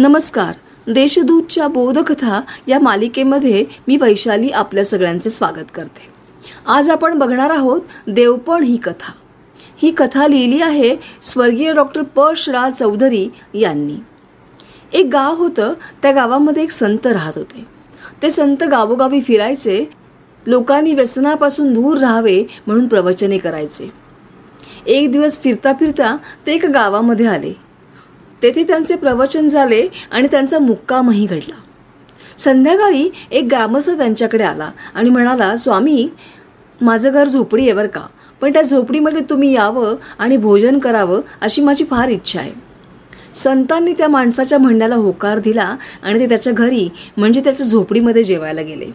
नमस्कार. देशदूतच्या बोधकथा या मालिकेमध्ये मी वैशाली आपल्या सगळ्यांचे स्वागत करते. आज आपण बघणार आहोत देवपण ही कथा. ही कथा लिहिली आहे स्वर्गीय डॉक्टर प चौधरी यांनी. एक गाव होतं त्या गावामध्ये एक संत राहत होते. ते संत गावोगावी फिरायचे लोकांनी व्यसनापासून दूर राहावे म्हणून प्रवचने करायचे. एक दिवस फिरता फिरता ते एका गावामध्ये आले. तेथे त्यांचे प्रवचन झाले आणि त्यांचा मुक्कामही घडला. संध्याकाळी एक ग्रामस्थ त्यांच्याकडे आला आणि म्हणाला स्वामी माझं घर झोपडी आहे बरं का? पण त्या झोपडीमध्ये तुम्ही यावं आणि भोजन करावं अशी माझी फार इच्छा आहे. संतांनी त्या माणसाच्या म्हणण्याला होकार दिला आणि ते त्याच्या घरी म्हणजे त्याच्या झोपडीमध्ये जेवायला गेले.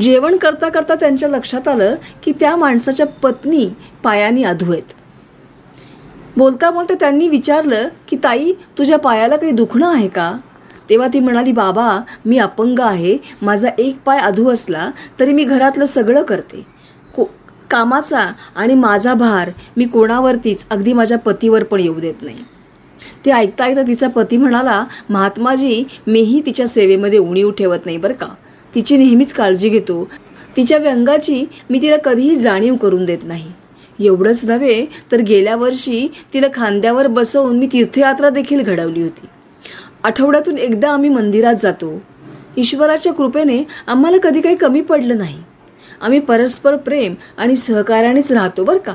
जेवण करता करता त्यांच्या लक्षात आलं की त्या माणसाच्या पत्नी पायानी अधू आहेत. बोलता बोलता त्यांनी विचारलं की ताई तुझ्या पायाला काही दुखणं आहे का? तेव्हा ती म्हणाली बाबा मी अपंग आहे. माझा एक पाय अधू असला तरी मी घरातलं सगळं करते. को कामाचा आणि माझा भार मी कोणावरतीच अगदी माझ्या पतीवर पण येऊ देत नाही. ते ऐकता ऐकता तिचा पती म्हणाला महात्माजी मीही तिच्या सेवेमध्ये उणीव ठेवत नाही बरं का. तिची नेहमीच काळजी घेतो. तिच्या व्यंगाची मी तिला कधीही जाणीव करून देत नाही. एवढंच नव्हे तर गेल्या वर्षी तिला खांद्यावर बसवून मी तीर्थयात्रा देखील घडवली होती. आठवड्यातून एकदा आम्ही मंदिरात जातो. ईश्वराच्या कृपेने आम्हाला कधी काही कमी पडलं नाही. आम्ही परस्पर प्रेम आणि सहकार्यानेच राहतो बरं का?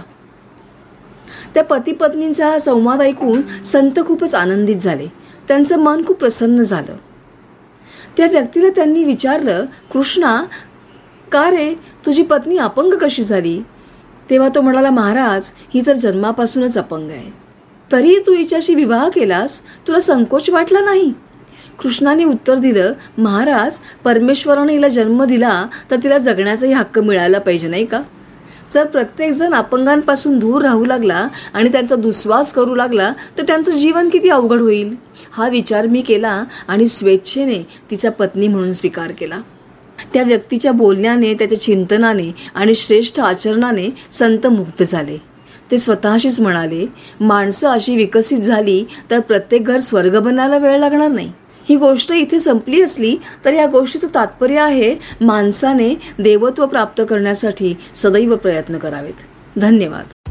त्या पती पत्नींचा हा संवाद ऐकून संत खूपच आनंदित झाले. त्यांचं मन खूप प्रसन्न झालं. त्या व्यक्तीला त्यांनी विचारलं कृष्णा का रे? तुझी पत्नी अपंग कशी झाली? तेव्हा तो म्हणाला महाराज ही तर जन्मापासूनच अपंग आहे तरी तू हिच्याशी विवाह केलास? तुला संकोच वाटला नाही? कृष्णाने उत्तर दिलं महाराज परमेश्वराने हिला जन्म दिला तर तिला जगण्याचाही हक्क मिळायला पाहिजे नाही का? जर प्रत्येकजण अपंगांपासून दूर राहू लागला आणि त्यांचा दुस्वास करू लागला तर त्यांचं जीवन किती अवघड होईल? हा विचार मी केला आणि स्वेच्छेने तिचा पत्नी म्हणून स्वीकार केला. त्या व्यक्तीच्या बोलण्याने त्याच्या चिंतनाने आणि श्रेष्ठ आचरणाने संत मुक्त झाले. ते स्वतःशीच म्हणाले माणसं अशी विकसित झाली तर प्रत्येक घर स्वर्ग बनायला वेळ लागणार नाही. ही गोष्ट इथे संपली असली तर या गोष्टीचं तात्पर्य आहे माणसाने देवत्व प्राप्त करण्यासाठी सदैव प्रयत्न करावेत. धन्यवाद.